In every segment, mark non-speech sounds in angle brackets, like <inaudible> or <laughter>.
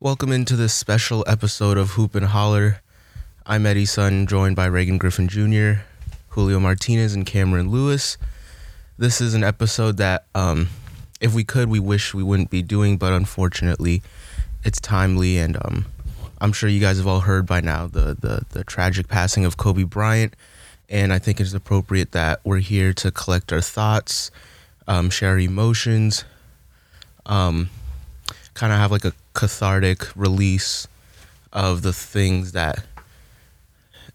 Welcome into this special episode of Hoop and Holler. I'm Eddie Sun, joined by Reagan Griffin Jr., Julio Martinez, and Cameron Lewis. This is an episode that, um, if we could, we wish we wouldn't be doing, but unfortunately, it's timely, and um, I'm sure you guys have all heard by now the, the the tragic passing of Kobe Bryant, and I think it's appropriate that we're here to collect our thoughts, um, share emotions, um, kind of have like a cathartic release of the things that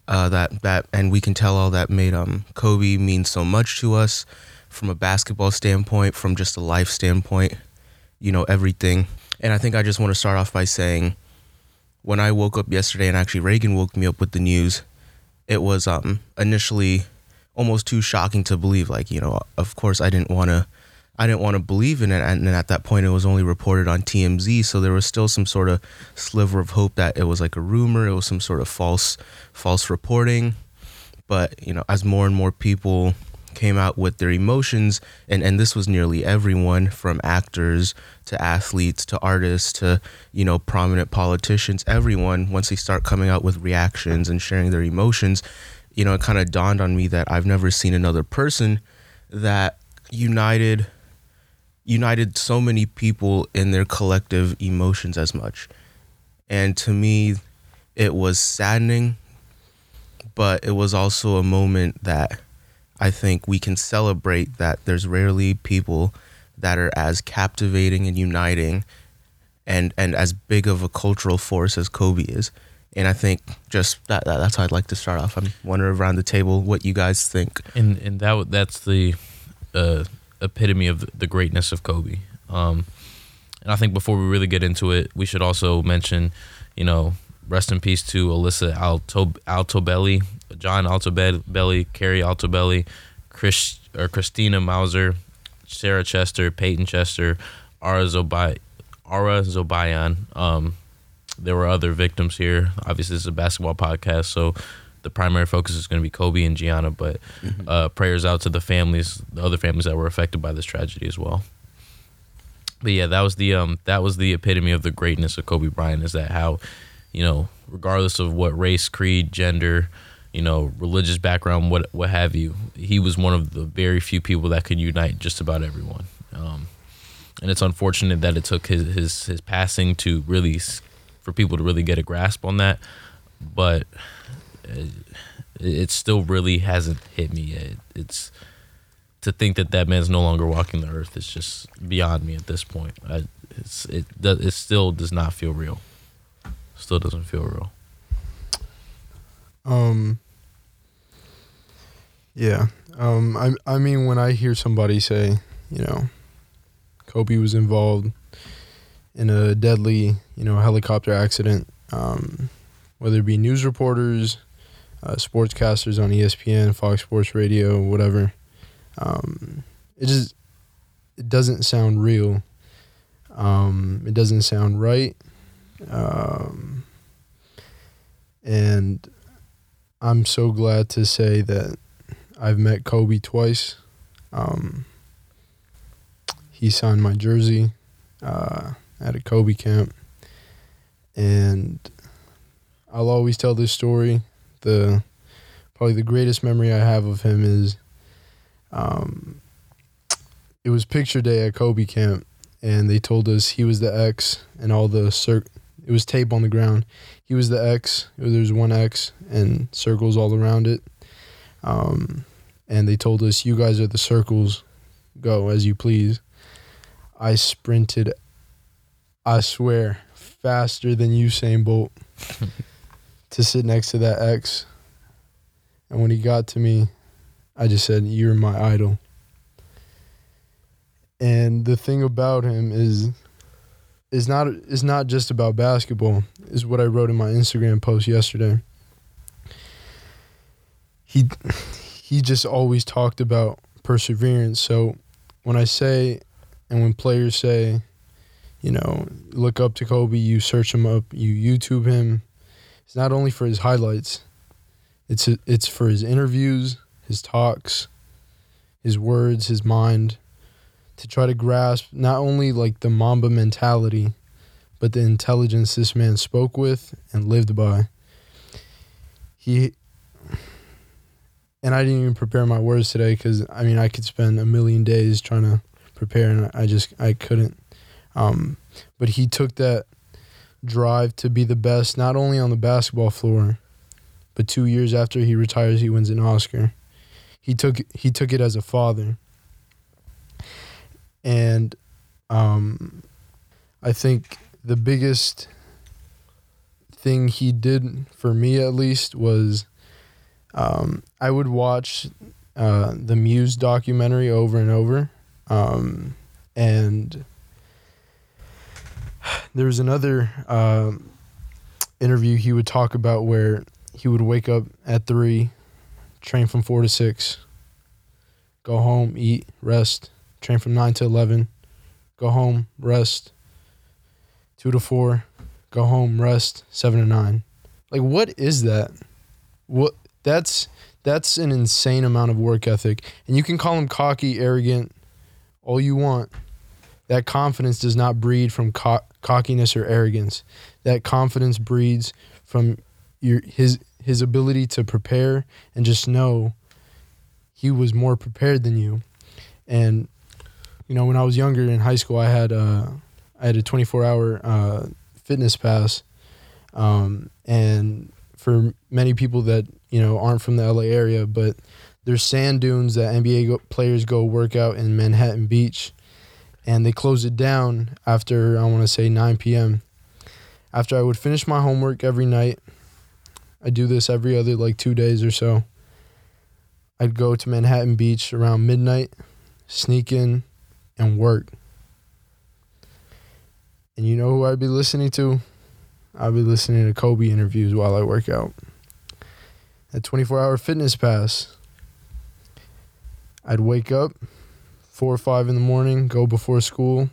uh, that that and we can tell all that made um Kobe mean so much to us from a basketball standpoint, from just a life standpoint, you know everything. And I think I just want to start off by saying, when I woke up yesterday, and actually Reagan woke me up with the news, it was um initially almost too shocking to believe. Like you know, of course I didn't want to I didn't want to believe in it. And at that point, it was only reported on TMZ. So there was still some sort of sliver of hope that it was like a rumor. It was some sort of false, false reporting. But, you know, as more and more people came out with their emotions, and, and this was nearly everyone from actors to athletes to artists to, you know, prominent politicians, everyone, once they start coming out with reactions and sharing their emotions, you know, it kind of dawned on me that I've never seen another person that united united so many people in their collective emotions as much. And to me, it was saddening, but it was also a moment that I think we can celebrate that there's rarely people that are as captivating and uniting and and as big of a cultural force as Kobe is. And I think just that, that that's how I'd like to start off. I'm wondering around the table what you guys think. And and that that's the uh, epitome of the greatness of Kobe. Um, and I think before we really get into it, we should also mention, you know, rest in peace to Alyssa Alto Altobelli, John Altobelli, Keri Altobelli, Chris or Christina Mauser, Sarah Chester, Peyton Chester, Ara Zobai, Ara Zobayan. Um, there were other victims here. Obviously, this is a basketball podcast, so the primary focus is going to be Kobe and Gianna, but mm-hmm. uh, prayers out to the families, the other families that were affected by this tragedy as well. But yeah, that was the um that was the epitome of the greatness of Kobe Bryant. Is that how, you know, regardless of what race, creed, gender, you know, religious background, what what have you, he was one of the very few people that could unite just about everyone. Um, and it's unfortunate that it took his his his passing to really for people to really get a grasp on that. But it, it still really hasn't hit me yet. It's to think that that man's no longer walking the earth is just beyond me at this point. I, it's it it still does not feel real. Still doesn't feel real. Um. Yeah. Um. I I mean, when I hear somebody say, you know, Kobe was involved in a deadly, you know, helicopter accident, um, whether it be news reporters, uh, sportscasters on ESPN, Fox Sports Radio, whatever. Um, it just it doesn't sound real. Um, it doesn't sound right. Um, and I'm so glad to say that I've met Kobe twice. Um, he signed my jersey uh, at a Kobe camp. And I'll always tell this story the probably the greatest memory I have of him is um, it was picture day at Kobe camp and they told us he was the X and all the cir- it was tape on the ground. He was the X. There's one X and circles all around it. Um, and they told us you guys are the circles. Go as you please. I sprinted I swear faster than Usain Bolt. <laughs> to sit next to that ex. And when he got to me, I just said, You're my idol. And the thing about him is is not is not just about basketball, is what I wrote in my Instagram post yesterday. He he just always talked about perseverance. So when I say and when players say, you know, look up to Kobe, you search him up, you YouTube him, it's not only for his highlights. It's it's for his interviews, his talks, his words, his mind to try to grasp not only like the Mamba mentality, but the intelligence this man spoke with and lived by. He and I didn't even prepare my words today because I mean I could spend a million days trying to prepare and I just I couldn't. Um, but he took that drive to be the best not only on the basketball floor, but two years after he retires, he wins an Oscar. He took he took it as a father, and um, I think the biggest thing he did for me at least was um, I would watch uh, the Muse documentary over and over, um, and there was another uh, interview he would talk about where he would wake up at three, train from four to six, go home, eat, rest, train from nine to eleven, go home, rest, two to four, go home, rest, seven to nine. Like what is that? What that's that's an insane amount of work ethic. And you can call him cocky, arrogant, all you want. That confidence does not breed from co- cockiness or arrogance. That confidence breeds from your his his ability to prepare and just know he was more prepared than you. And you know, when I was younger in high school, I had uh, I had a 24 hour uh, fitness pass, um, and for many people that you know aren't from the LA area, but there's sand dunes that NBA go- players go work out in Manhattan Beach, and they close it down after I want to say 9 p.m. After I would finish my homework every night, I do this every other like two days or so. I'd go to Manhattan Beach around midnight, sneak in, and work. And you know who I'd be listening to? I'd be listening to Kobe interviews while I work out. A 24 hour fitness pass. I'd wake up four or five in the morning, go before school,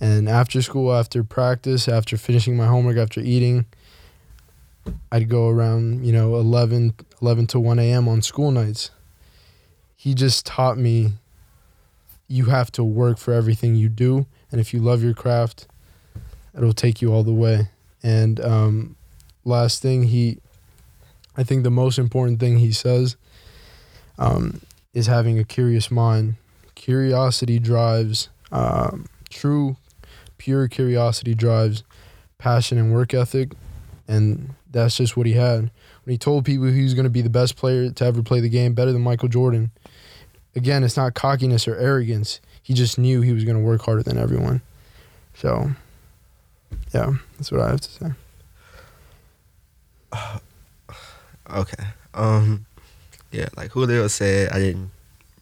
and after school, after practice, after finishing my homework, after eating, I'd go around, you know, 11, 11 to 1 a.m. on school nights. He just taught me you have to work for everything you do. And if you love your craft, it'll take you all the way. And um, last thing, he, I think the most important thing he says um, is having a curious mind. Curiosity drives, um, true, pure curiosity drives passion and work ethic. And that's just what he had. When he told people he was going to be the best player to ever play the game, better than Michael Jordan, again, it's not cockiness or arrogance. He just knew he was going to work harder than everyone. So, yeah, that's what I have to say. <sighs> Okay. Um yeah, like Julio said, I didn't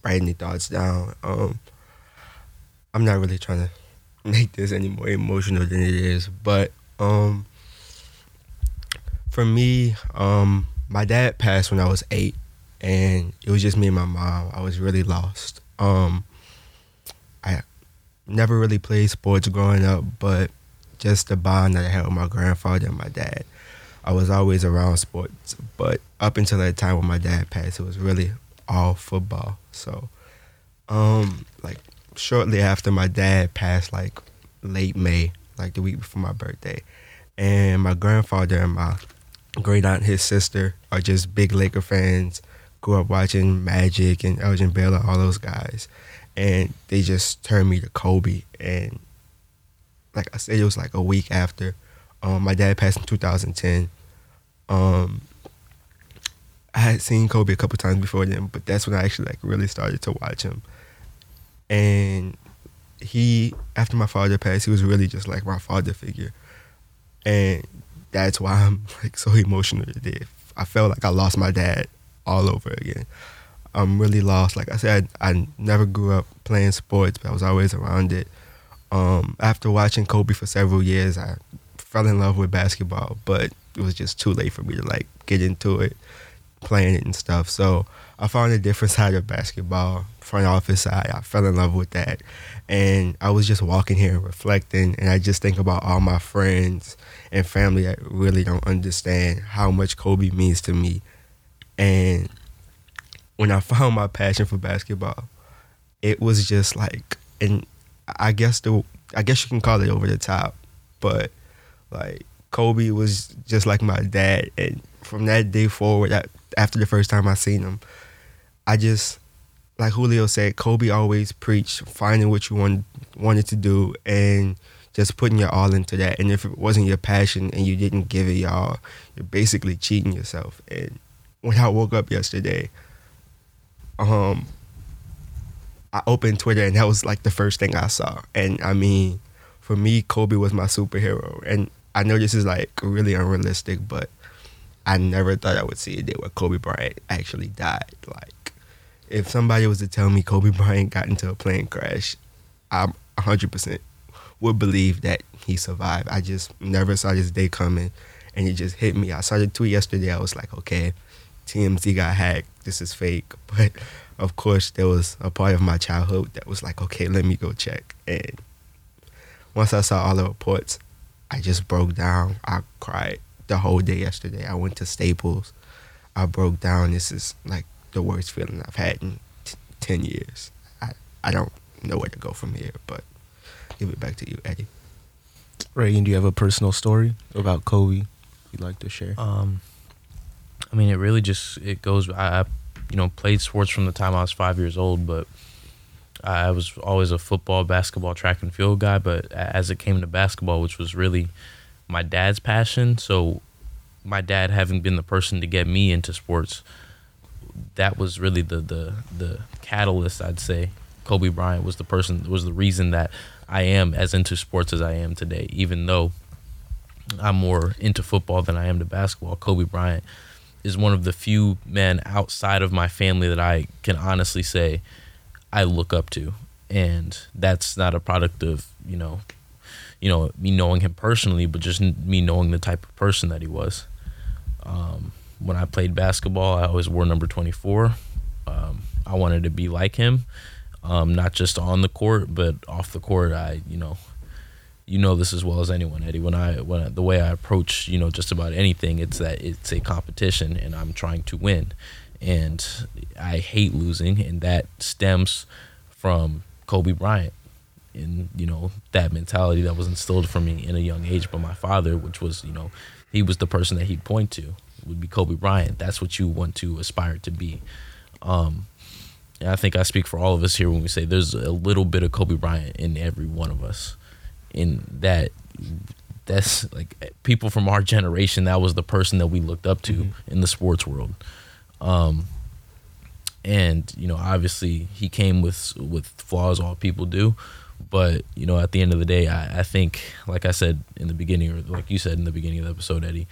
write any thoughts down. Um I'm not really trying to <laughs> make this any more emotional than it is, but um for me, um my dad passed when I was 8 and it was just me and my mom. I was really lost. Um I never really played sports growing up, but just the bond that I had with my grandfather and my dad. I was always around sports, but up until that time when my dad passed, it was really all football. So, um, like shortly after my dad passed, like late May, like the week before my birthday, and my grandfather and my great aunt, his sister, are just big Laker fans. Grew up watching Magic and Elgin Baylor, all those guys, and they just turned me to Kobe. And like I said, it was like a week after um, my dad passed in 2010. Um, I had seen Kobe a couple times before then, but that's when I actually like really started to watch him. And he, after my father passed, he was really just like my father figure, and that's why I'm like so emotional today. I felt like I lost my dad all over again. I'm really lost. Like I said, I, I never grew up playing sports, but I was always around it. Um, after watching Kobe for several years, I fell in love with basketball, but it was just too late for me to like get into it, playing it and stuff. So I found a different <laughs> side of basketball, front office side. I fell in love with that. And I was just walking here and reflecting, and I just think about all my friends and family that really don't understand how much Kobe means to me. And when I <laughs> found my passion for basketball, it was just like, and I guess the, I guess you can call it over the top but like Kobe was just like my dad, and from that day forward, that, after the first time I seen him, I just like Julio said, Kobe always preached finding what you want, wanted to do and just putting your all into that. And if it wasn't your passion and you didn't give it y'all, you're basically cheating yourself. And when I woke up yesterday, um, I opened Twitter and that was like the first thing I saw. And I mean, for me, Kobe was my superhero. And I know this is like really unrealistic, but I never thought I would see a day where Kobe Bryant actually died. Like, if somebody was to tell me Kobe Bryant got into a plane crash, I'm 100% would believe that he survived. I just never saw this day coming, and it just hit me. I saw the tweet yesterday. I was like, okay, TMZ got hacked. This is fake. <laughs> But of course, there was a part of my childhood that was like, okay, let me go check. And once I saw all the reports, I just broke down. I cried the whole day yesterday. I went to Staples. I broke down. This is like the worst feeling I've had in t- 10 years. I, I don't know where to go from here, but give it back to you, Eddie. Reagan, do you have a personal story about Kobe you'd like to share? Um, I mean, it really just it goes. I, I, you know, played sports from the time I was five years old, but I was always a football, basketball, track and field guy. But as it came to basketball, which was really my dad's passion, so my dad having been the person to get me into sports, that was really the the the catalyst. I'd say Kobe Bryant was the person was the reason that I am as into sports as I am today. Even though I'm more into football than I am to basketball, Kobe Bryant is one of the few men outside of my family that I can honestly say I look up to, and that's not a product of you know, you know me knowing him personally, but just me knowing the type of person that he was. Um, when I played basketball, I always wore number 24. Um, I wanted to be like him, um, not just on the court, but off the court. I, you know, you know this as well as anyone, Eddie. When I, when I, the way I approach, you know, just about anything, it's that it's a competition, and I'm trying to win, and I hate losing, and that stems from Kobe Bryant, and you know that mentality that was instilled for me in a young age by my father, which was, you know, he was the person that he'd point to would be Kobe Bryant. That's what you want to aspire to be. Um, and I think I speak for all of us here when we say there's a little bit of Kobe Bryant in every one of us. In that, that's like people from our generation. That was the person that we looked up to mm-hmm. in the sports world. Um, and you know, obviously, he came with with flaws. All people do. But you know, at the end of the day, I, I think, like I said in the beginning, or like you said in the beginning of the episode, Eddie,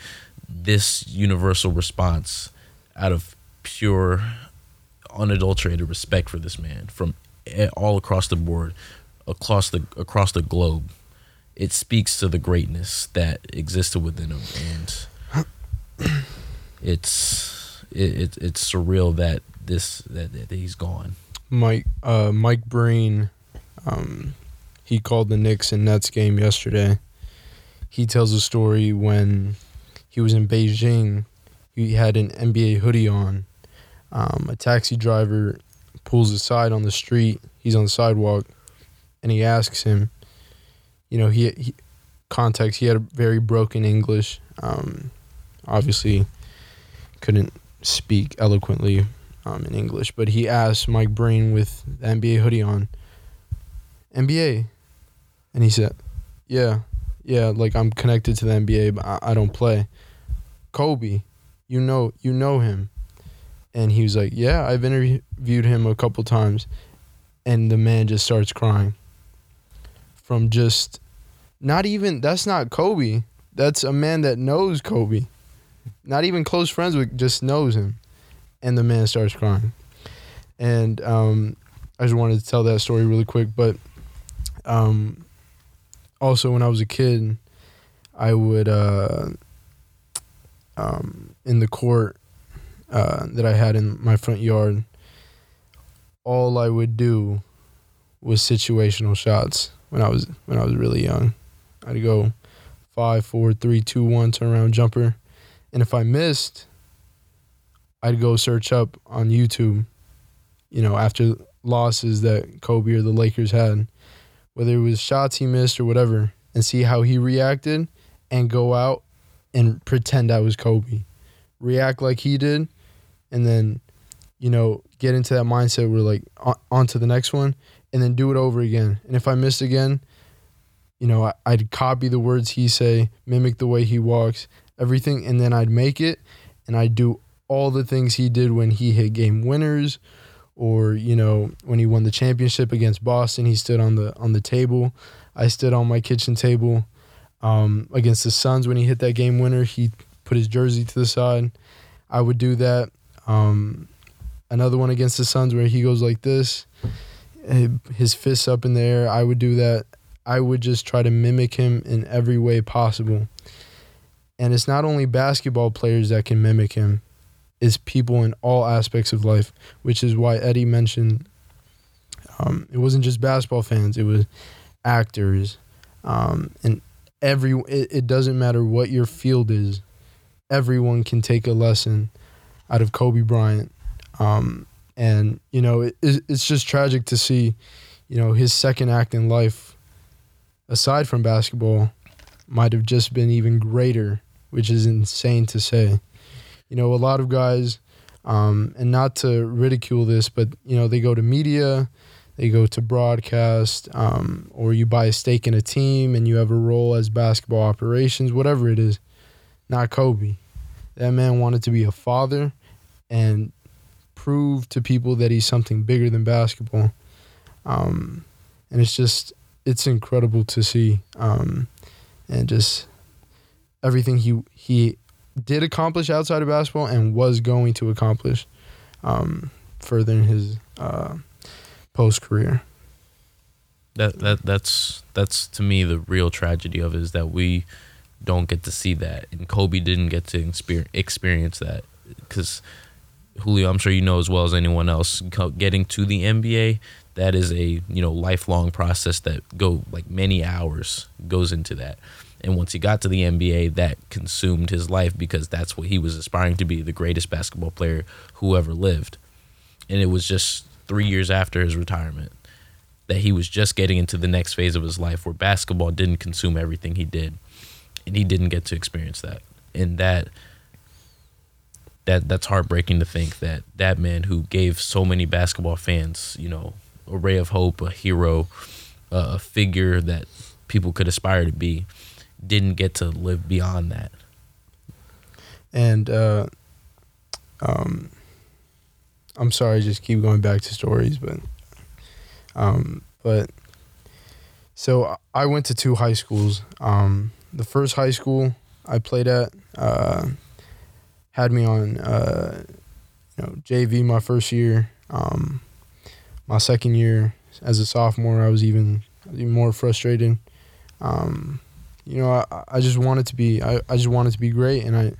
this universal response out of pure unadulterated respect for this man from all across the board across the across the globe it speaks to the greatness that existed within him. And it's it, it it's surreal that this that, that he's gone. Mike uh mike breen um he called the Knicks and Nets game yesterday he tells a story when he was in Beijing. He had an NBA hoodie on. Um, a taxi driver pulls aside on the street. He's on the sidewalk, and he asks him. You know, he, he context. He had a very broken English. Um, obviously, couldn't speak eloquently um, in English, but he asked Mike Breen with the NBA hoodie on, NBA, and he said, "Yeah, yeah, like I'm connected to the NBA, but I, I don't play." Kobe, you know you know him. And he was like, Yeah, I've interviewed him a couple times. And the man just starts crying. From just not even that's not Kobe. That's a man that knows Kobe. Not even close friends with, just knows him. And the man starts crying. And um, I just wanted to tell that story really quick. But um, also, when I was a kid, I would uh, um, in the court uh, that I had in my front yard, all I would do was situational shots when I was when I was really young. I'd go five, four, three, two, one, turn around jumper, and if I missed, I'd go search up on YouTube. You know, after losses that Kobe or the Lakers had, whether it was shots he missed or whatever, and see how he reacted and go out and pretend I was Kobe. React like he did and then you know get into that mindset where like on, on to the next one and then do it over again. And if I missed again, you know, I, I'd copy the words he say, mimic the way he walks, everything and then I'd make it and I'd do all the things he did when he hit game winners or you know when he won the championship against Boston he stood on the on the table. I stood on my kitchen table um, against the Suns when he hit that game winner. He put his jersey to the side. I would do that. Um, another one against the Suns where he goes like this eh, his fists up in the air. I would do that. I would just try to mimic him in every way possible. And it's not only basketball players that can mimic him is people in all aspects of life, which is why Eddie mentioned um, it wasn't just basketball fans; it was actors, um, and every. It, it doesn't matter what your field is; everyone can take a lesson out of Kobe Bryant, um, and you know it, it's just tragic to see, you know, his second act in life, aside from basketball, might have just been even greater, which is insane to say you know, a lot of guys, um, and not to ridicule this, but you know, they go to media, they go to broadcast, um, or you buy a stake in a team and you have a role as basketball operations, whatever it is. Not Kobe. That man wanted to be a father and prove to people that he's something bigger than basketball. Um, and it's just, it's incredible to see. Um, and just everything he, he did accomplish outside of basketball and was going to accomplish um, further in his uh, post career. That that that's that's to me the real tragedy of it is that we don't get to see that, and Kobe didn't get to experience that because Julio, I'm sure you know as well as anyone else, getting to the NBA that is a you know lifelong process that go like many hours goes into that. And once he got to the NBA, that consumed his life because that's what he was aspiring to be the greatest basketball player who ever lived. And it was just three years after his retirement that he was just getting into the next phase of his life where basketball didn't consume everything he did. And he didn't get to experience that. And that that that's heartbreaking to think that that man who gave so many basketball fans, you know, a ray of hope, a hero, uh, a figure that people could aspire to be, didn't get to live beyond that. And uh, um, I'm sorry, just keep going back to stories, but um, but so I went to two high schools. Um, the first high school I played at uh, had me on uh, you know JV my first year. Um, my second year as a sophomore, I was even, even more frustrated. Um, you know, I, I just wanted to be I, I just wanted to be great and I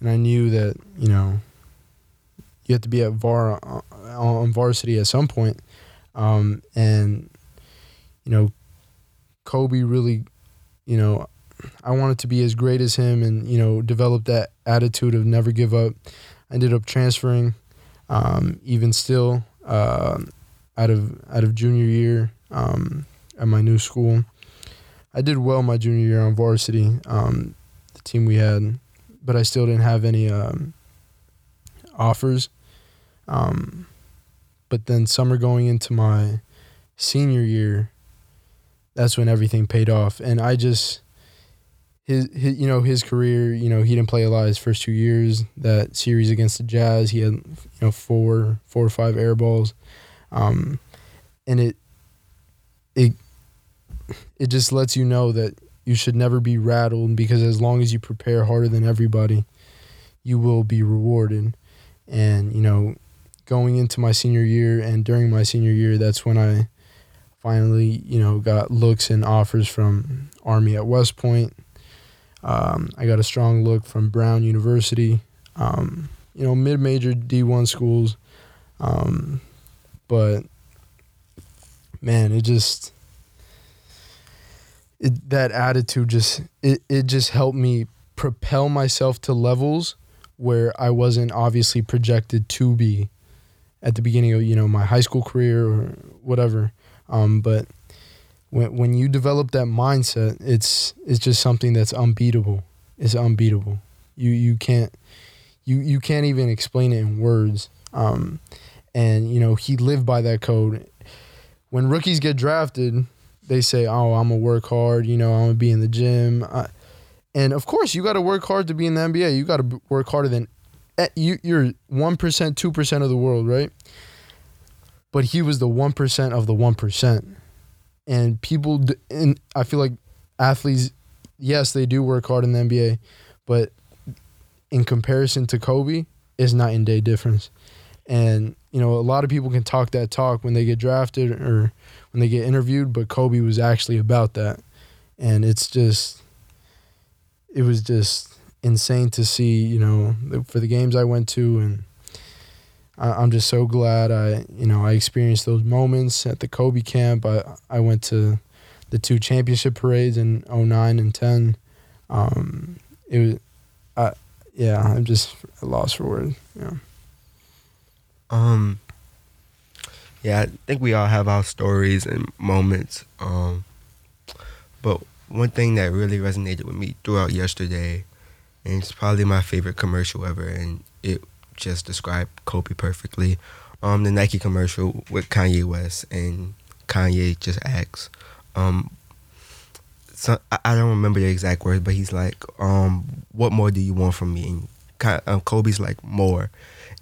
and I knew that, you know, you have to be at VAR uh, on varsity at some point. Um, and you know, Kobe really, you know, I wanted to be as great as him and, you know, develop that attitude of never give up. I ended up transferring, um, even still, uh, out of out of junior year um, at my new school. I did well my junior year on varsity, um, the team we had, but I still didn't have any um, offers. Um, but then summer going into my senior year, that's when everything paid off, and I just his, his you know his career you know he didn't play a lot his first two years that series against the Jazz he had you know four four or five air balls, um, and it it it just lets you know that you should never be rattled because as long as you prepare harder than everybody, you will be rewarded. And, you know, going into my senior year and during my senior year, that's when I finally, you know, got looks and offers from Army at West Point. Um, I got a strong look from Brown University, um, you know, mid major D1 schools. Um, but man, it just it, that attitude just it, it just helped me propel myself to levels where I wasn't obviously projected to be at the beginning of you know my high school career or whatever. Um, but when when you develop that mindset, it's it's just something that's unbeatable. It's unbeatable. You you can't you you can't even explain it in words. Um, and you know he lived by that code. When rookies get drafted, they say, "Oh, I'm gonna work hard. You know, I'm gonna be in the gym." I, and of course, you got to work hard to be in the NBA. You got to work harder than you. You're one percent, two percent of the world, right? But he was the one percent of the one percent, and people. And I feel like athletes, yes, they do work hard in the NBA, but in comparison to Kobe, is night and day difference. And you know, a lot of people can talk that talk when they get drafted or when they get interviewed, but Kobe was actually about that, and it's just, it was just insane to see. You know, for the games I went to, and I, I'm just so glad I, you know, I experienced those moments at the Kobe camp. I I went to the two championship parades in 09 and 10. Um, it was, I, yeah, I'm just lost for words. Yeah. Um, yeah, I think we all have our stories and moments. Um, but one thing that really resonated with me throughout yesterday, and it's probably my favorite commercial ever, and it just described Kobe perfectly. Um, the Nike commercial with Kanye West, and Kanye just asks, um, so I, I don't remember the exact words, but he's like, um, "What more do you want from me?" And um, Kobe's like, "More."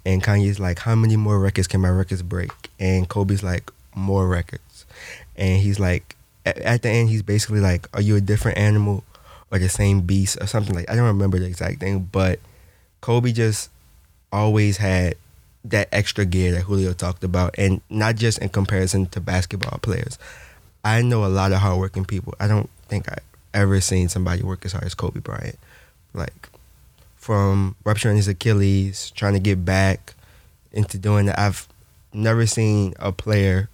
And Kanye's like, how many more records can my records break? And Kobe's like, more records. And he's like, at, the end, he's basically like, are you a different animal or the same beast or something like? I don't remember the exact thing, but Kobe just always had that extra gear that Julio talked about, and not just in comparison to basketball players. I know a lot of hardworking people. I don't think I ever seen somebody work as hard as Kobe Bryant. Like from rupturing his Achilles, trying to get back into doing that. I've never seen a player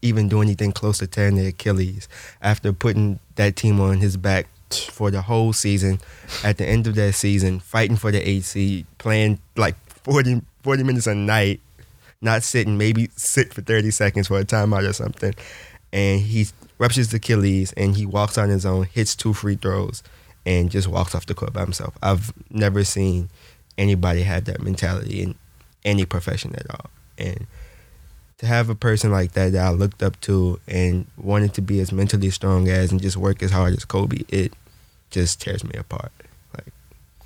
even do anything close to tearing the Achilles after putting that team on his back for the whole season. At the end of that season, fighting for the eight seed, playing like 40, 40 minutes a night, not sitting, maybe sit for 30 seconds for a timeout or something. And he ruptures the Achilles and he walks on his own, hits two free throws, and just walks off the court by himself. I've never seen anybody have that mentality in any profession at all. And to have a person like that that I looked up to and wanted to be as mentally strong as and just work as hard as Kobe, it just tears me apart. Like I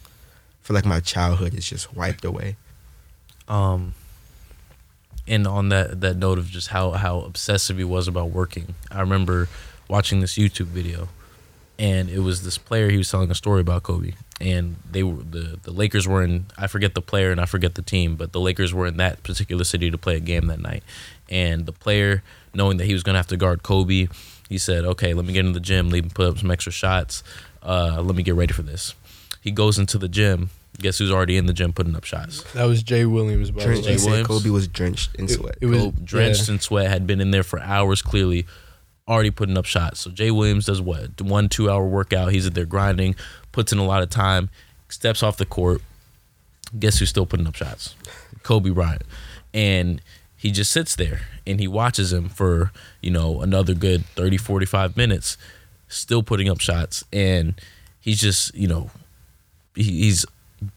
feel like my childhood is just wiped away. Um, and on that that note of just how how obsessive he was about working, I remember watching this YouTube video, and it was this player he was telling a story about Kobe, and they were the the Lakers were in I forget the player and I forget the team, but the Lakers were in that particular city to play a game that night, and the player knowing that he was gonna have to guard Kobe, he said, "Okay, let me get in the gym, leave him put up some extra shots. Uh, let me get ready for this." He goes into the gym. Guess who's already in the gym putting up shots? That was Jay Williams, by the Drenched, way. he Williams? Kobe was drenched in It- sweat. it was- Kobe, drenched yeah. in sweat, had been in there for hours clearly, already putting up shots. So Jay Williams does what? One, two hour workout. He's in there grinding, puts in a lot of time, steps off the court. Guess who's still putting up shots? Kobe Bryant. And he just sits there and he watches him for, you know, another good 30, 45 minutes, still putting up shots. And he's just, you know, he's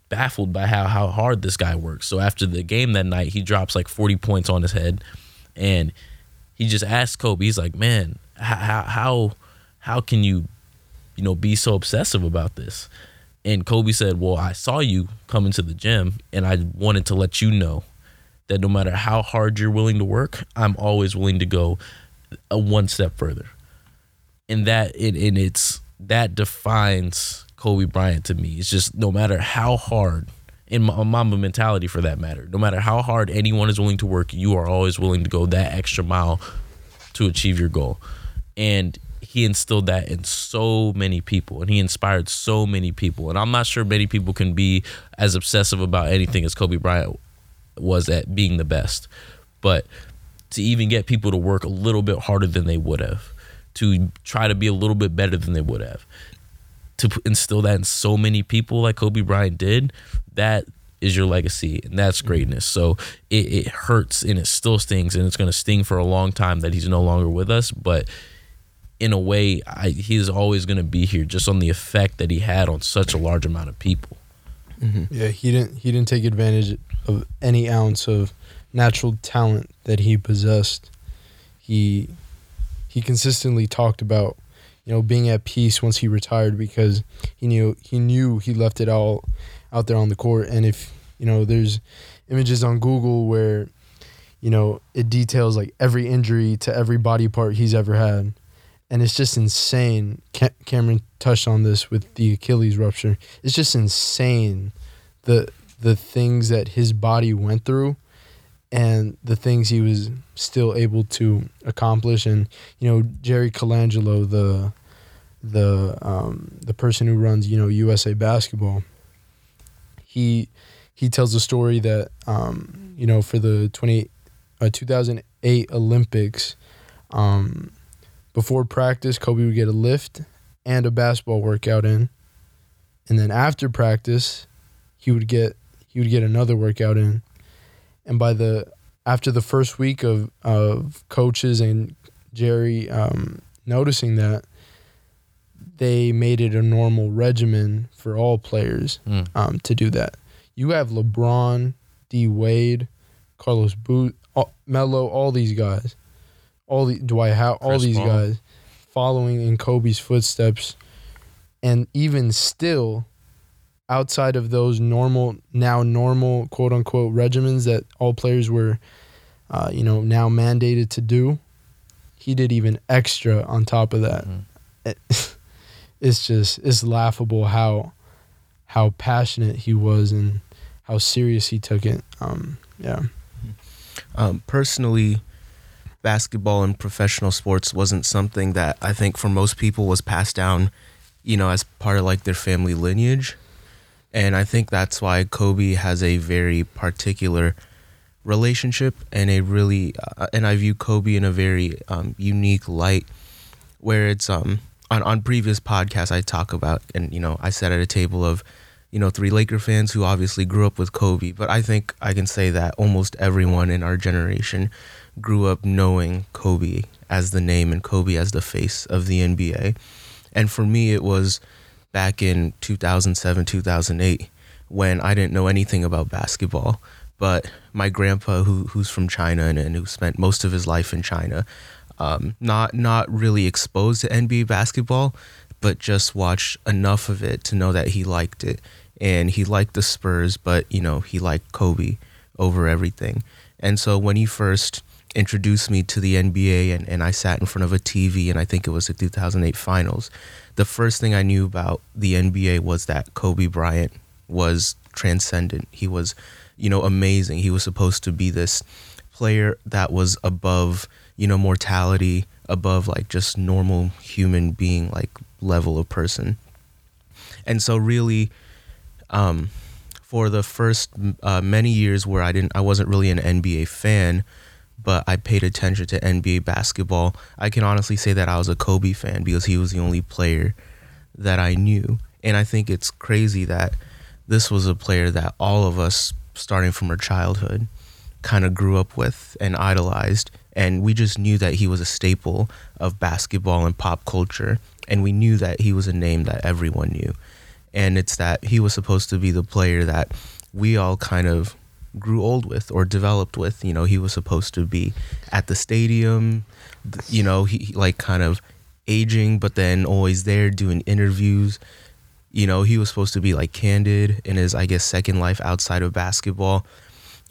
baffled by how how hard this guy works. So after the game that night, he drops like 40 points on his head, and he just asked Kobe. He's like, "Man, how how how can you, you know, be so obsessive about this?" And Kobe said, "Well, I saw you come into the gym, and I wanted to let you know that no matter how hard you're willing to work, I'm always willing to go a one step further." And that and, and it's that defines Kobe Bryant to me. It's just no matter how hard, in my Mamba mentality for that matter, no matter how hard anyone is willing to work, you are always willing to go that extra mile to achieve your goal. And he instilled that in so many people and he inspired so many people. And I'm not sure many people can be as obsessive about anything as Kobe Bryant was at being the best. But to even get people to work a little bit harder than they would have, to try to be a little bit better than they would have, to instill that in so many people like Kobe Bryant did, that is your legacy and that's mm-hmm. greatness. So it, it hurts and it still stings and it's going to sting for a long time that he's no longer with us. But in a way, I, he's always going to be here just on the effect that he had on such a large amount of people. Mm-hmm. Yeah, he didn't he didn't take advantage of any ounce of natural talent that he possessed. He he consistently talked about, you know, being at peace once he retired because he knew he knew he left it all out there on the court and if, you know, there's images on Google where you know, it details like every injury to every body part he's ever had. And it's just insane. Ca- Cameron touched on this with the Achilles rupture. It's just insane the the things that his body went through and the things he was still able to accomplish and you know Jerry Colangelo the the um, the person who runs you know USA basketball he he tells a story that um, you know for the 20 uh, 2008 Olympics um, before practice Kobe would get a lift and a basketball workout in. And then after practice he would get he would get another workout in. And by the after the first week of of coaches and Jerry um, noticing that they made it a normal regimen for all players Mm. um, to do that. You have LeBron, D Wade, Carlos Boozer, all, Melo, all these guys, all the Dwight Howard, all Chris these Paul. guys following in Kobe's footsteps, and even still, outside of those normal now normal quote unquote regimens that all players were, uh, you know, now mandated to do, he did even extra on top of that. <laughs> It- it's just it's laughable how how passionate he was and how serious he took it. Um, yeah. Um, personally, basketball and professional sports wasn't something that I think for most people was passed down, you know, as part of like their family lineage. And I think that's why Kobe has a very particular relationship and a really, uh, and I view Kobe in a very um, unique light where it's, um, on, on previous podcasts I talk about, and, you know, I sat at a table of, you know, three Laker fans who obviously grew up with Kobe, but I think I can say that almost everyone in our generation grew up knowing Kobe as the name and Kobe as the face of the NBA. And for me, it was back in 2007, 2008 when I didn't know anything about basketball. But my grandpa, who who's from China and, and who spent most of his life in China, um, not not really exposed to NBA basketball, but just watched enough of it to know that he liked it, and he liked the Spurs, but you know he liked Kobe over everything. And so when he first introduced me to the NBA and, and I sat in front of a TV and I think it was the 2008 finals, the first thing I knew about the NBA was that Kobe Bryant was transcendent. He was, you know, amazing. He was supposed to be this player that was above, you know, mortality, above like just normal human being like level of person. And so really um for the first uh, many years where I didn't I wasn't really an NBA fan, but I paid attention to NBA basketball. I can honestly say that I was a Kobe fan because he was the only player that I knew. And I think it's crazy that this was a player that all of us starting from our childhood kind of grew up with and idolized and we just knew that he was a staple of basketball and pop culture and we knew that he was a name that everyone knew. And it's that he was supposed to be the player that we all kind of grew old with or developed with. You know he was supposed to be at the stadium you know he like kind of aging but then always there doing interviews. You know he was supposed to be like candid in his i guess second life outside of basketball.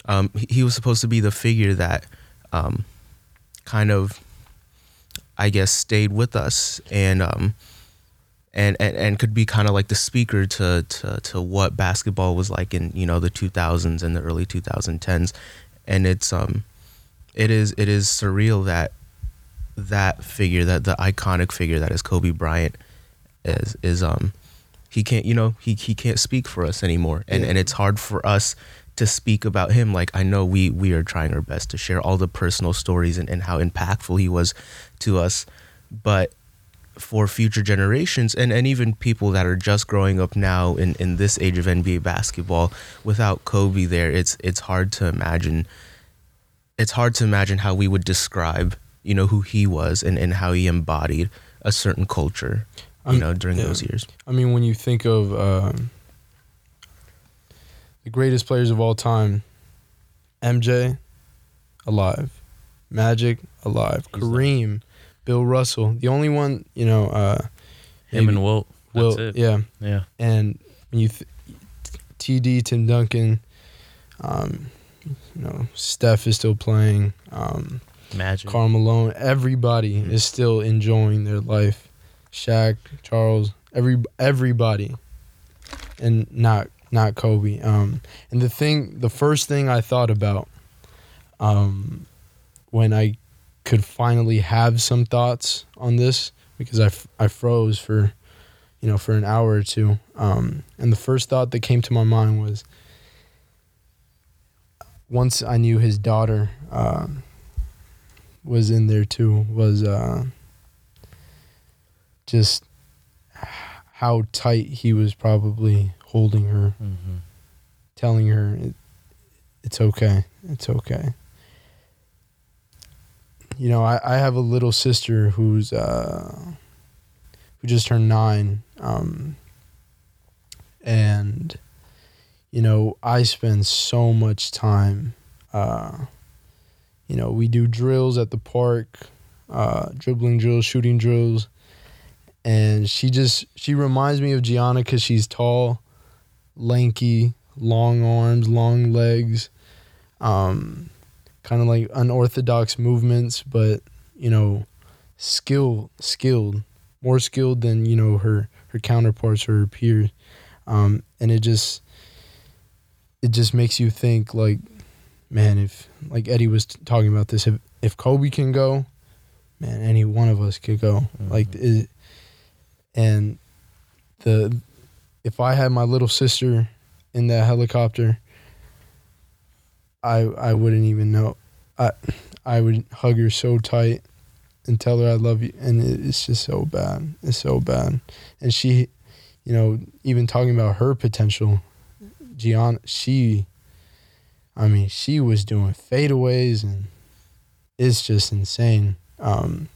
Um, he, he was supposed to be the figure that um, kind of i guess stayed with us and um, and, and and could be kind of like the speaker to, to to what basketball was like in you know the 2000s and the early 2010s and it's um it is it is surreal that that figure that the iconic figure that is Kobe Bryant is is um he can't you know he he can't speak for us anymore and Yeah. and it's hard for us to speak about him like I know we we are trying our best to share all the personal stories and, and how impactful he was to us but for future generations and, and even people that are just growing up now in, in this age of NBA basketball without Kobe there it's it's hard to imagine it's hard to imagine how we would describe you know who he was and, and how he embodied a certain culture, you I'm- know, during yeah. those years. I mean, when you think of um, the greatest players of all time, MJ, alive, Magic, alive, Kareem, Bill Russell. The only one, you know, uh, Him and Wilt. It. yeah, Yeah. and when you th- TD, Tim Duncan, um, you know, Steph is still playing. Um, Magic. Karl Malone, everybody Mhm. is still enjoying their life. Shaq, Charles, every everybody, and not not Kobe. Um, and the thing, the first thing I thought about, um, when I could finally have some thoughts on this, because I, f- I froze for, you know, for an hour or two. Um, and the first thought that came to my mind was, once I knew his daughter. Um, was in there too was uh, just how tight he was probably holding her, hmm telling her it, it's okay, it's okay. You know, I, I have a little sister who's uh, who just turned nine, um, and you know I spend so much time. Uh, you know, we do drills at the park, uh, dribbling drills, shooting drills, and she just she reminds me of Gianna because she's tall, lanky, long arms, long legs, um, kind of like unorthodox movements, but you know, skill skilled, more skilled than you know her her counterparts or her peers, um, and it just it just makes you think like man, if like Eddie was t- talking about this, if if Kobe can go, man, any one of us could go. Mhm. Like, it, and the if I had my little sister in that helicopter, I I wouldn't even know. I I would hug her so tight and tell her I love you, and it, it's just so bad. It's so bad, and she, you know, even talking about her potential, Gianna, she I mean, she was doing fadeaways, and it's just insane. Um,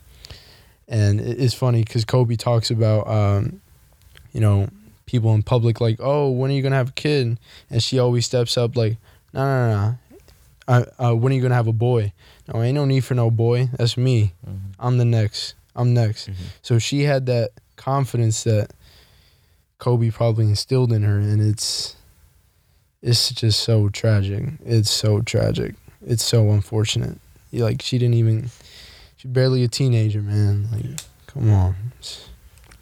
and it- it's funny because Kobe talks about, um, you know, people in public like, "Oh, when are you gonna have a kid?" And she always steps up like, "No, no, no. I, uh, when are you gonna have a boy? No, ain't no need for no boy. That's me. hmm I'm the next. I'm next." Mhm. So she had that confidence that Kobe probably instilled in her, and it's it's just so tragic. It's so tragic. It's so unfortunate. Like she didn't even. She's barely a teenager, man. Like, come on.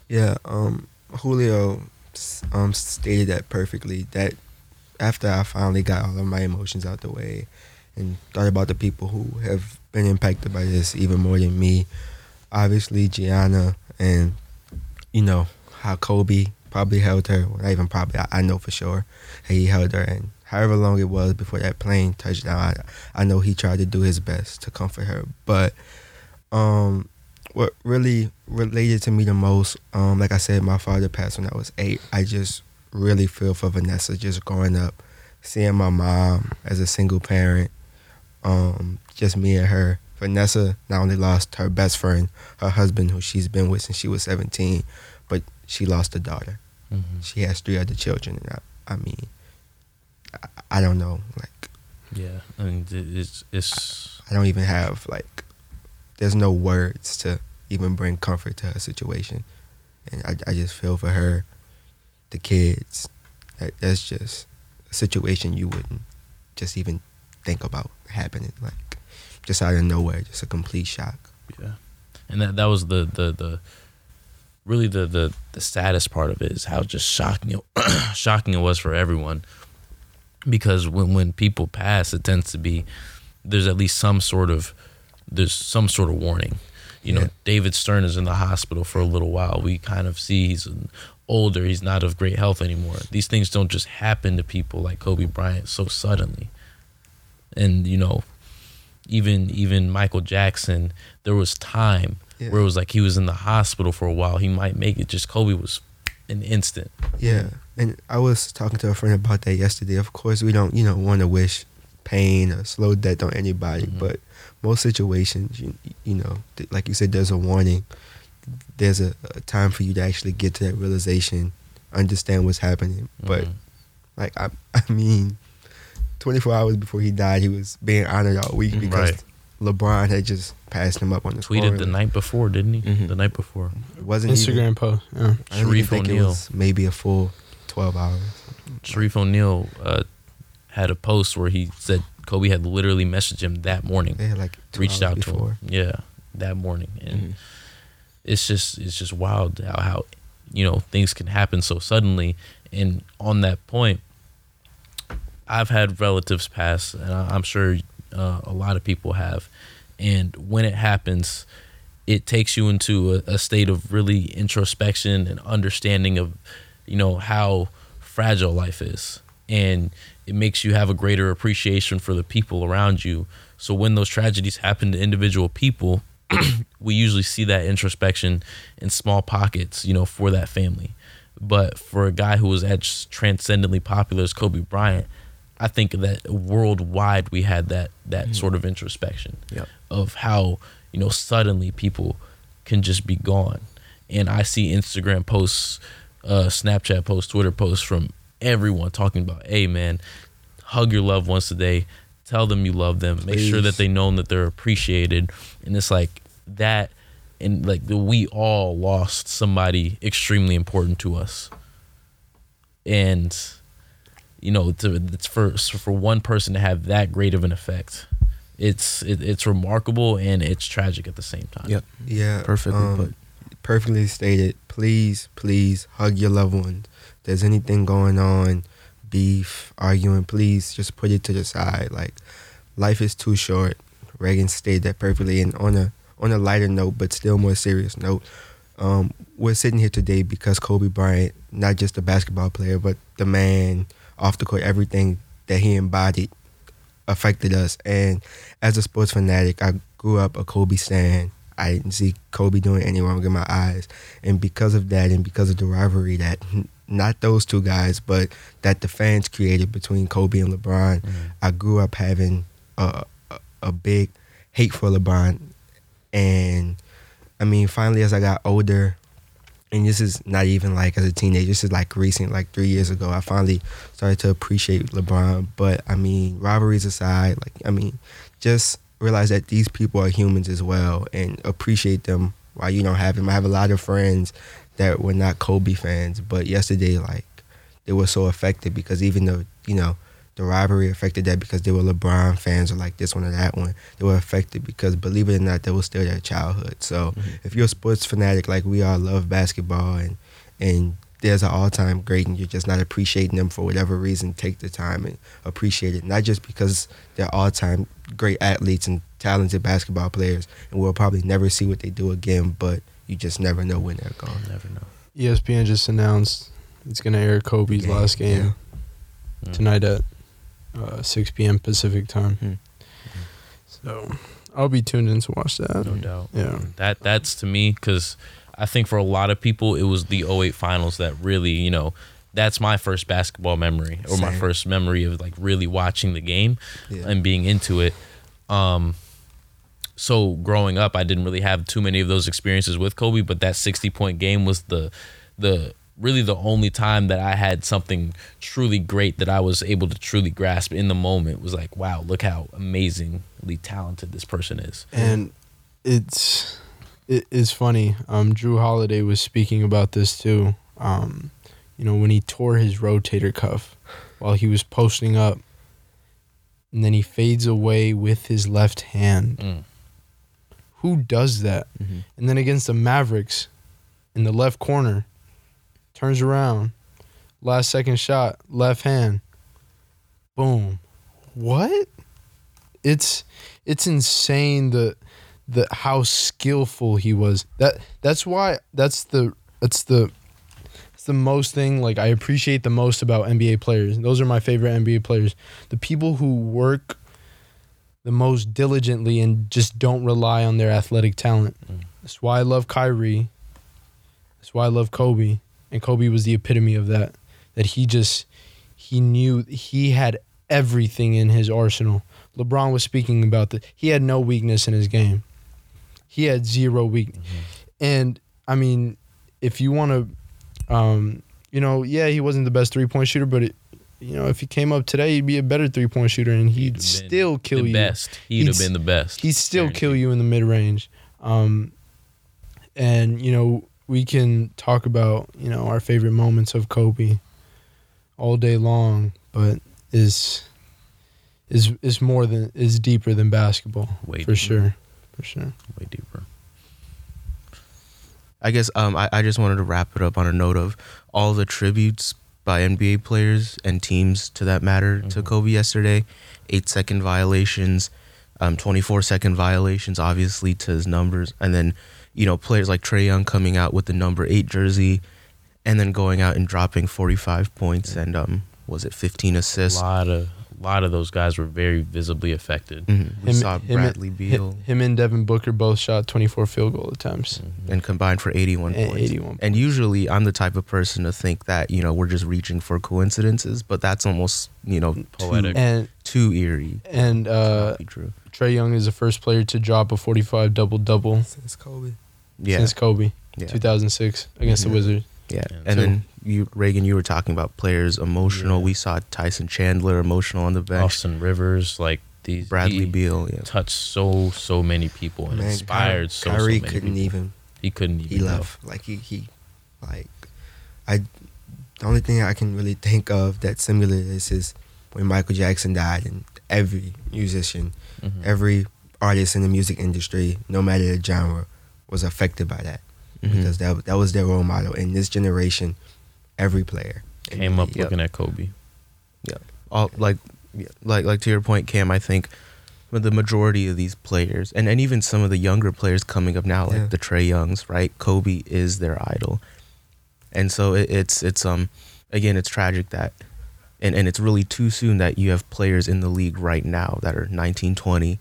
Yeah, um, Julio um, stated that perfectly. That after I finally got all of my emotions out the way and thought about the people who have been impacted by this even more than me, obviously Gianna and you know how Kobe probably held her. Well, not even probably, I, I know for sure he held her, and however long it was before that plane touched down, I, I know he tried to do his best to comfort her. But um, what really related to me the most, um, like I said, my father passed when I was eight. I just really feel for Vanessa just growing up, seeing my mom as a single parent, um, just me and her. Vanessa not only lost her best friend, her husband, who she's been with since she was 17, but she lost a daughter. hmm She has three other children. And I, I mean, I, I don't know. Like, Yeah, I mean, it- it's it's I don't even have, like, there's no words to even bring comfort to her situation. And I, I just feel for her, the kids. That, that's just a situation you wouldn't just even think about happening. Like, just out of nowhere, just a complete shock. yeah, and that that was the the the really the the the saddest part of it is how just shocking it <coughs> shocking it was for everyone because when when people pass it tends to be there's at least some sort of there's some sort of warning you know Yeah. david stern is in the hospital for a little while we kind of see he's older he's not of great health anymore these things don't just happen to people like kobe bryant so suddenly and you know even even michael jackson there was time Yeah. where it was like he was in the hospital for a while he might make it just kobe was an instant Yeah, and I was talking to a friend about that yesterday. Of course, we don't, you know, want to wish pain or slow death on anybody, Mhm. but most situations, you, you know, th- like you said, there's a warning. there's a, a time for you to actually get to that realization, understand what's happening. But Mhm. like I, <laughs> I mean, 24 hours before he died, he was being honored all week Mhm. because Right. LeBron had just passed him up on the tweeted the night before, didn't he? Mhm. The night before. It wasn't even- Instagram post. Yeah. I don't Shareef think it O'Neal. was maybe a full 12 hours. Shareef O'Neal uh, had a post where he said Kobe had literally messaged him that morning, They had like two reached hours out before. to him. Yeah, that morning, and Mhm. it's just it's just wild how how you know things can happen so suddenly. And on that point, I've had relatives pass, and I- I'm sure uh, a lot of people have. And when it happens, it takes you into a, a state of really introspection and understanding of, you know, how fragile life is, and it makes you have a greater appreciation for the people around you. So when those tragedies happen to individual people, <clears throat> we usually see that introspection in small pockets, you know, for that family. But for a guy who was as transcendently popular as Kobe Bryant, I think that worldwide we had that that sort of introspection Yep. of how you know suddenly people can just be gone. And I see Instagram posts, uh, Snapchat posts, Twitter posts from everyone talking about, "Hey, man, hug your loved ones today. Tell them you love them. Make sure that they know that they're appreciated." And it's like that, and like the, we all lost somebody extremely important to us, and you know, to, it's for for one person to have that great of an effect. It's it, it's remarkable and it's tragic at the same time. Yep. Yeah, Perfectly um, put. Perfectly stated. Please, please hug your loved ones. There's anything going on, beef, arguing, please just put it to the side. Like life is too short. Reagan stated that perfectly. And on a on a lighter note, but still more serious note, um, we're sitting here today because Kobe Bryant, not just a basketball player, but the man off the court, everything that he embodied affected us. And as a sports fanatic, I grew up a Kobe stan. I didn't see Kobe doing any wrong in my eyes. And because of that and because of the rivalry that not those two guys, but that the fans created between Kobe and LeBron, mm-hmm. I grew up having a, a, a big hate for LeBron. And I mean, finally, as I got older, and this is not even like as a teenager, this is like recent, like three years ago, I finally started to appreciate LeBron. But I mean, rivalries aside, like, I mean, just realize that these people are humans as well and appreciate them while you don't have them. I have a lot of friends that were not Kobe fans, but yesterday, like, they were so affected because even though, you know, the rivalry affected that because they were LeBron fans or like this one or that one. They were affected because, believe it or not, they were still their childhood. So mm-hmm. if you're a sports fanatic like we all love basketball and and there's an all-time great and you're just not appreciating them for whatever reason, take the time and appreciate it. Not just because they're all-time great athletes and talented basketball players and we'll probably never see what they do again, but you just never know when they're gone. Never know. ESPN just announced it's going to air Kobe's Game, last game Mm. tonight at uh, 6 p.m. Pacific time. Hmm. So I'll be tuned in to watch that. No doubt. Yeah. That that's to me because I think for a lot of people it was the 08 finals that really you know that's my first basketball memory or my first memory of like really watching the game Yeah. and being into it. Um, so growing up, I didn't really have too many of those experiences with Kobe, but that 60 point game was the the really the only time that I had something truly great that I was able to truly grasp in the moment. It was like, wow, look how amazingly talented this person is. And it's it is funny. Um, Jrue Holiday was speaking about this too. Um, you know, when he tore his rotator cuff while he was posting up, and then he fades away with his left hand. Mm. Who does that? Mhm. And then against the Mavericks, in the left corner, turns around, last second shot, left hand, boom. What? It's it's insane the the how skillful he was. That that's why that's the that's the it's the most thing like I appreciate the most about NBA players. Those are my favorite NBA players. The people who work the most diligently and just don't rely on their athletic talent. Mm. That's why I love Kyrie. That's why I love Kobe. And Kobe was the epitome of that. That he just he knew he had everything in his arsenal. LeBron was speaking about that. He had no weakness in his game. He had zero weak. And I mean, if you want to, um, you know, yeah, he wasn't the best three point shooter, but it, you know, if he came up today, he'd be a better three point shooter, and he'd, He'd still kill the you. best. He'd have He'd- been the best. He'd still Guaranteed. kill you in the mid range. Um, and you know, we can talk about you know our favorite moments of Kobe all day long, but is is is more than is deeper than basketball Way for deeper. sure, for sure. Way deeper. I guess um, I, I just wanted to wrap it up on a note of all the tributes by NBA players and teams to that matter to Mhm. Kobe yesterday. Eight second violations, um, 24 second violations, obviously, to his numbers. And then, you know, players like Trae Young coming out with the number eight jersey and then going out and dropping 45 points and, um, was it 15 assists? A lot of lot of those guys were very visibly affected. Mhm. We Him- saw him- Bradley Beal Him, him and Devin Booker both shot 24 field goal attempts. Mhm. and combined for 81 And points. 81 And usually I'm the type of person to think that, you know, we're just reaching for coincidences, but that's almost, you know, Poetic. And too, too eerie. and uh, true. Trae Young is the first player to drop a 45 double double Since Kobe. Yeah. since Kobe, yeah. 2006 against Mhm. the Wizards. Yeah. Yeah, And so- then you Reagan, you were talking about players emotional. Yeah. We saw Tyson Chandler emotional on the bench. Austin Rivers, like these Bradley he Beal, yeah. touched so so many people and Man, inspired Ky- so Kyrie so many couldn't people. even. He couldn't even. He go. left. Like he he, like, I. The only thing I can really think of that similar to this is when Michael Jackson died, and every musician, Mhm. every artist in the music industry, no matter the genre, was affected by that Mhm. because that that was their role model. In this generation, every player came up league- looking at Kobe. all like like like to your point cam i think the majority of these players and, and even some of the younger players coming up now like Yeah. the trae youngs right kobe is their idol and so it, it's it's um again it's tragic that and, and it's really too soon that you have players in the league right now that are 19 20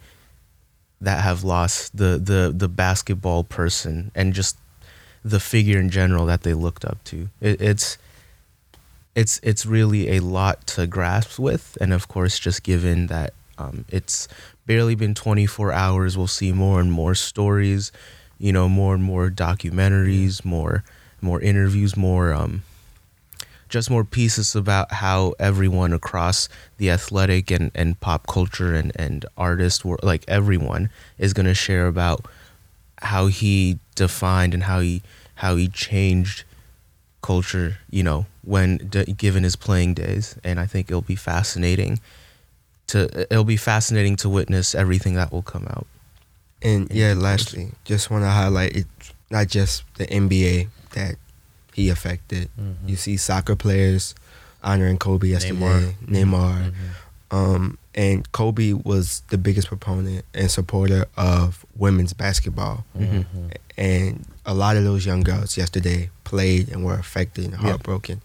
that have lost the the the basketball person and just the figure in general that they looked up to. It, it's it's it's really a lot to grasp with. And of course just given that um, it's barely been 24 hours we'll see more and more stories you know more and more documentaries more more interviews more um just more pieces about how everyone across the athletic and, and pop culture and, and artist wor- like everyone is going to share about how he defined and how he how he changed culture, you know, when d- given his playing days, and I think it'll be fascinating to it'll be fascinating to witness everything that will come out. And yeah, due course. lastly, just want to highlight it's not just the NBA that he affected. Mhm. You see soccer players honoring Kobe yesterday, Neymar. Neymar. Mhm. Um, and Kobe was the biggest proponent and supporter of women's basketball. Mhm. And a lot of those young girls yesterday played and were affected and Yeah. heartbroken.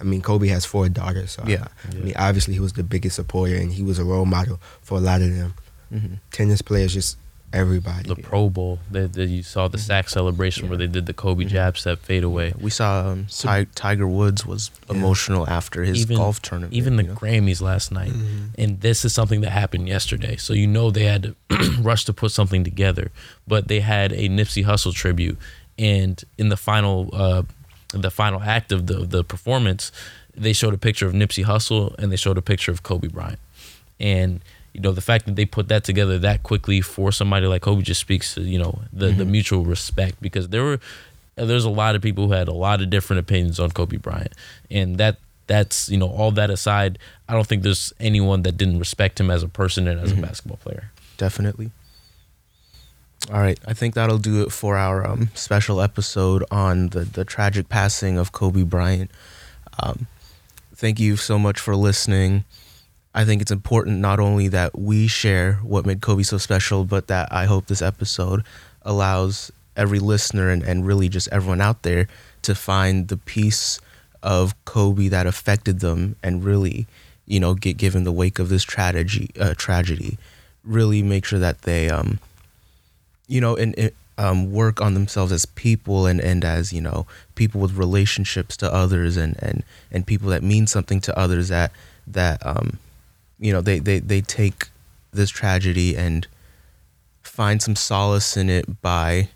I mean, Kobe has four daughters, so Yeah. I, I mean, obviously he was the biggest supporter and he was a role model for a lot of them. Mm-hmm. Tennis players, just everybody. The Pro Bowl, that that you saw the sack celebration where they did the Kobe Mhm. jab step fade away. We saw um, So- Ti- Tiger Woods was Yeah. emotional after his Even- golf tournament. Even the you know? Grammys last night. Mhm. and this is something that happened yesterday. So you know they had to <clears throat> rush to put something together, but they had a Nipsey Hussle tribute, and in the final, uh, the final act of the the performance, they showed a picture of Nipsey Hussle and they showed a picture of Kobe Bryant, and you know the fact that they put that together that quickly for somebody like Kobe just speaks to you know the the Mhm. mutual respect because there were there's a lot of people who had a lot of different opinions on Kobe Bryant, and that that's you know all that aside, I don't think there's anyone that didn't respect him as a person and as Mhm. a basketball player. definitely. All right, I think that'll do it for our um, special episode on the the tragic passing of Kobe Bryant. Um, thank you so much for listening. I think it's important not only that we share what made Kobe so special, but that I hope this episode allows every listener and, and really just everyone out there to find the piece of Kobe that affected them and really, you know, get given the wake of this tragedy, uh, tragedy, really make sure that they, um, you know, and, and um, work on themselves as people and, and as you know people with relationships to others and, and, and people that mean something to others that that um, you know they, they, they take this tragedy and find some solace in it by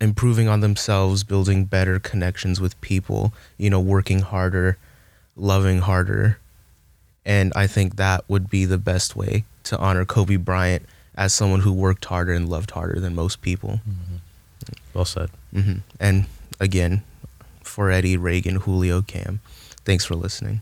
improving on themselves, building better connections with people, you know, working harder, loving harder. And I think that would be the best way to honor Kobe Bryant as someone who worked harder and loved harder than most people. Well said. hmm And again, for Eddie, Reagan, Julio, Cam, thanks for listening.